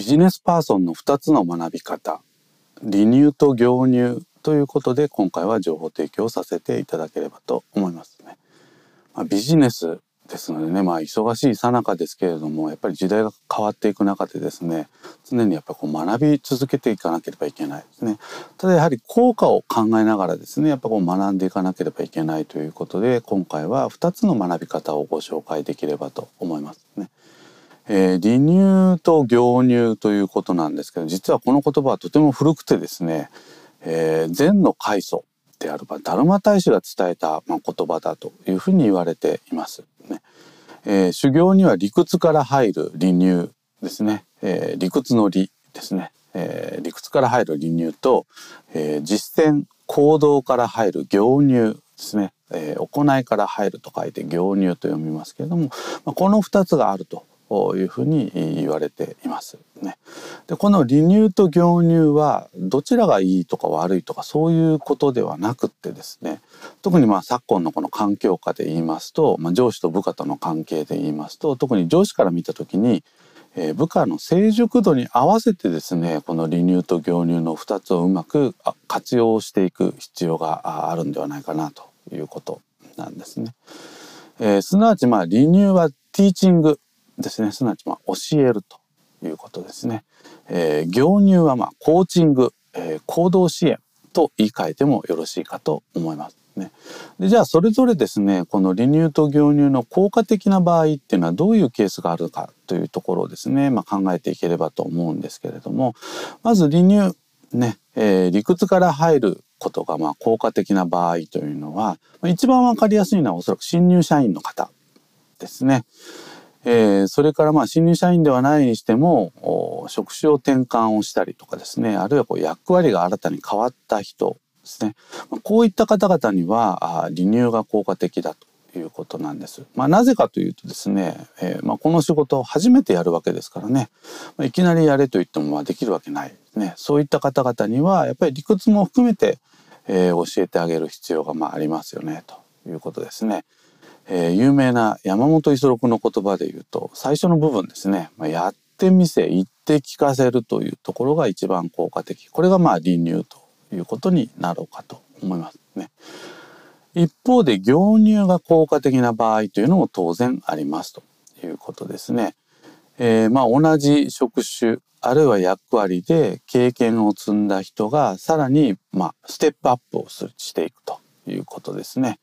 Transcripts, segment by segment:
ビジネスパーソンの2つの学び方離乳と業乳ということで今回は情報提供させていただければと思いますね。まあ、ビジネスですのでねまあ忙しい最中ですけれどもやっぱり時代が変わっていく中でですね常にやっぱこう学び続けていかなければいけないですねただやはり効果を考えながらですねやっぱこう学んでいかなければいけないということで今回は2つの学び方をご紹介できればと思いますね。えー、離乳と業乳ということなんですけど実はこの言葉はとても古くてですね、えー、禅の開祖であるダルマ大師が伝えた、ま、言葉だというふうに言われています。ね。えー、修行には理屈から入る離乳ですね、え、理屈の理ですね、え、理屈から入る離乳と、え、実践行動から入る行乳ですね、え、行いから入ると書いて行乳と読みますけれども、ま、この2つがあると。いうふうに言われていますね。でこの離乳と業乳はどちらがいいとか悪いとかそういうことではなくってですね特にまあ昨今のこの環境下で言いますと、まあ、上司と部下との関係で言いますと特に上司から見た時に、え、部下の成熟度に合わせてですねこの離乳と業乳の2つをうまく活用していく必要があるんではないかなということなんですね。えー、すなわちまあ離乳はティーチングですねすなわちま教えるということですね。えー、業乳はまコーチング、えー、行動支援と言い換えてもよろしいかと思います。ね、でじゃあそれぞれですねこの離乳と業乳の効果的な場合っていうのはどういうケースがあるかというところをですね、まあ、考えていければと思うんですけれどもまず離乳ね、えー、理屈から入ることがま効果的な場合というのは一番わかりやすいのはおそらく新入社員の方ですね。えー、それからまあ新入社員ではないにしても職種を転換をしたりとかですねあるいはこう役割が新たに変わった人ですね、まあ、こういった方々にはあ離乳が効果的だということなんです。まあ、なぜかというとですね、えー、まあ、この仕事を初めてやるわけですからね、まあ、いきなりやれと言ってもまあできるわけないね。そういった方々にはやっぱり理屈も含めて、えー、教えてあげる必要がまあありますよねということですね。えー、有名な山本五十六の言葉で言うと最初の部分ですね、まあ、やってみせ言って聞かせるというところが一番効果的これがまあ離乳ということになろうかと思いますね。一方で業乳が効果的な場合というのも当然ありますということですね。えー、まあ同じ職種あるいは役割で経験を積んだ人がさらにまあステップアップをしていくということですね。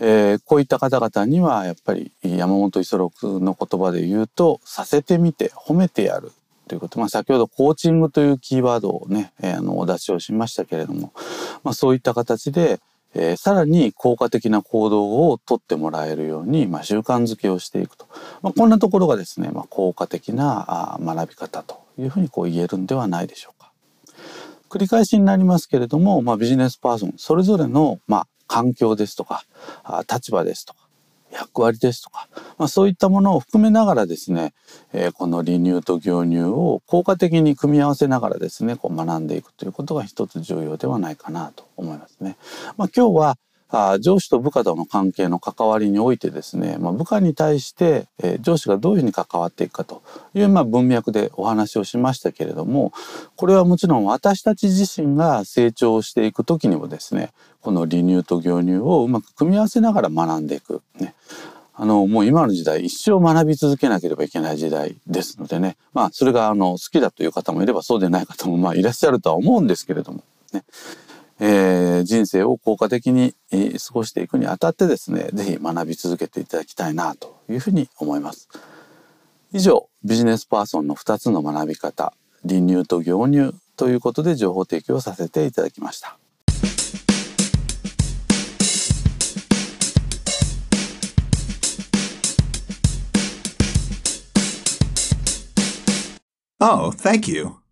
えー、こういった方々にはやっぱり山本五十六の言葉で言うとさせてみて褒めてやるということ、まあ、先ほどコーチングというキーワードをね、えー、あのお出しをしましたけれども、まあ、そういった形で、えー、さらに効果的な行動をとってもらえるように、まあ、習慣づけをしていくと、まあ、こんなところがですね、まあ、効果的なあ学び方というふうにこう言えるんではないでしょうか。繰り返しになりますけれども、まあ、ビジネスパーソンそれぞれの、まあ、環境ですとか立場ですとか役割ですとか、まあ、そういったものを含めながらですね、えー、この離乳と業乳を効果的に組み合わせながらですねこう学んでいくということが一つ重要ではないかなと思いますね。まあ、今日はあ上司と部下との関係の関わりにおいてですね、まあ、部下に対して、えー、上司がどういうふうに関わっていくかという、まあ、文脈でお話をしましたけれどもこれはもちろん私たち自身が成長していく時にもですねこの離乳と業乳をうまく組み合わせながら学んでいく、ね、あのもう今の時代一生学び続けなければいけない時代ですのでね。まあそれがあの好きだという方もいればそうでない方もまあいらっしゃるとは思うんですけれども。ね。えー、人生を効果的に過ごしていくにあたってですね是非学び続けていただきたいなというふうに思います。以上ビジネスパーソンの2つの学び方離乳と業乳ということで情報提供させていただきました。Oh, thank you.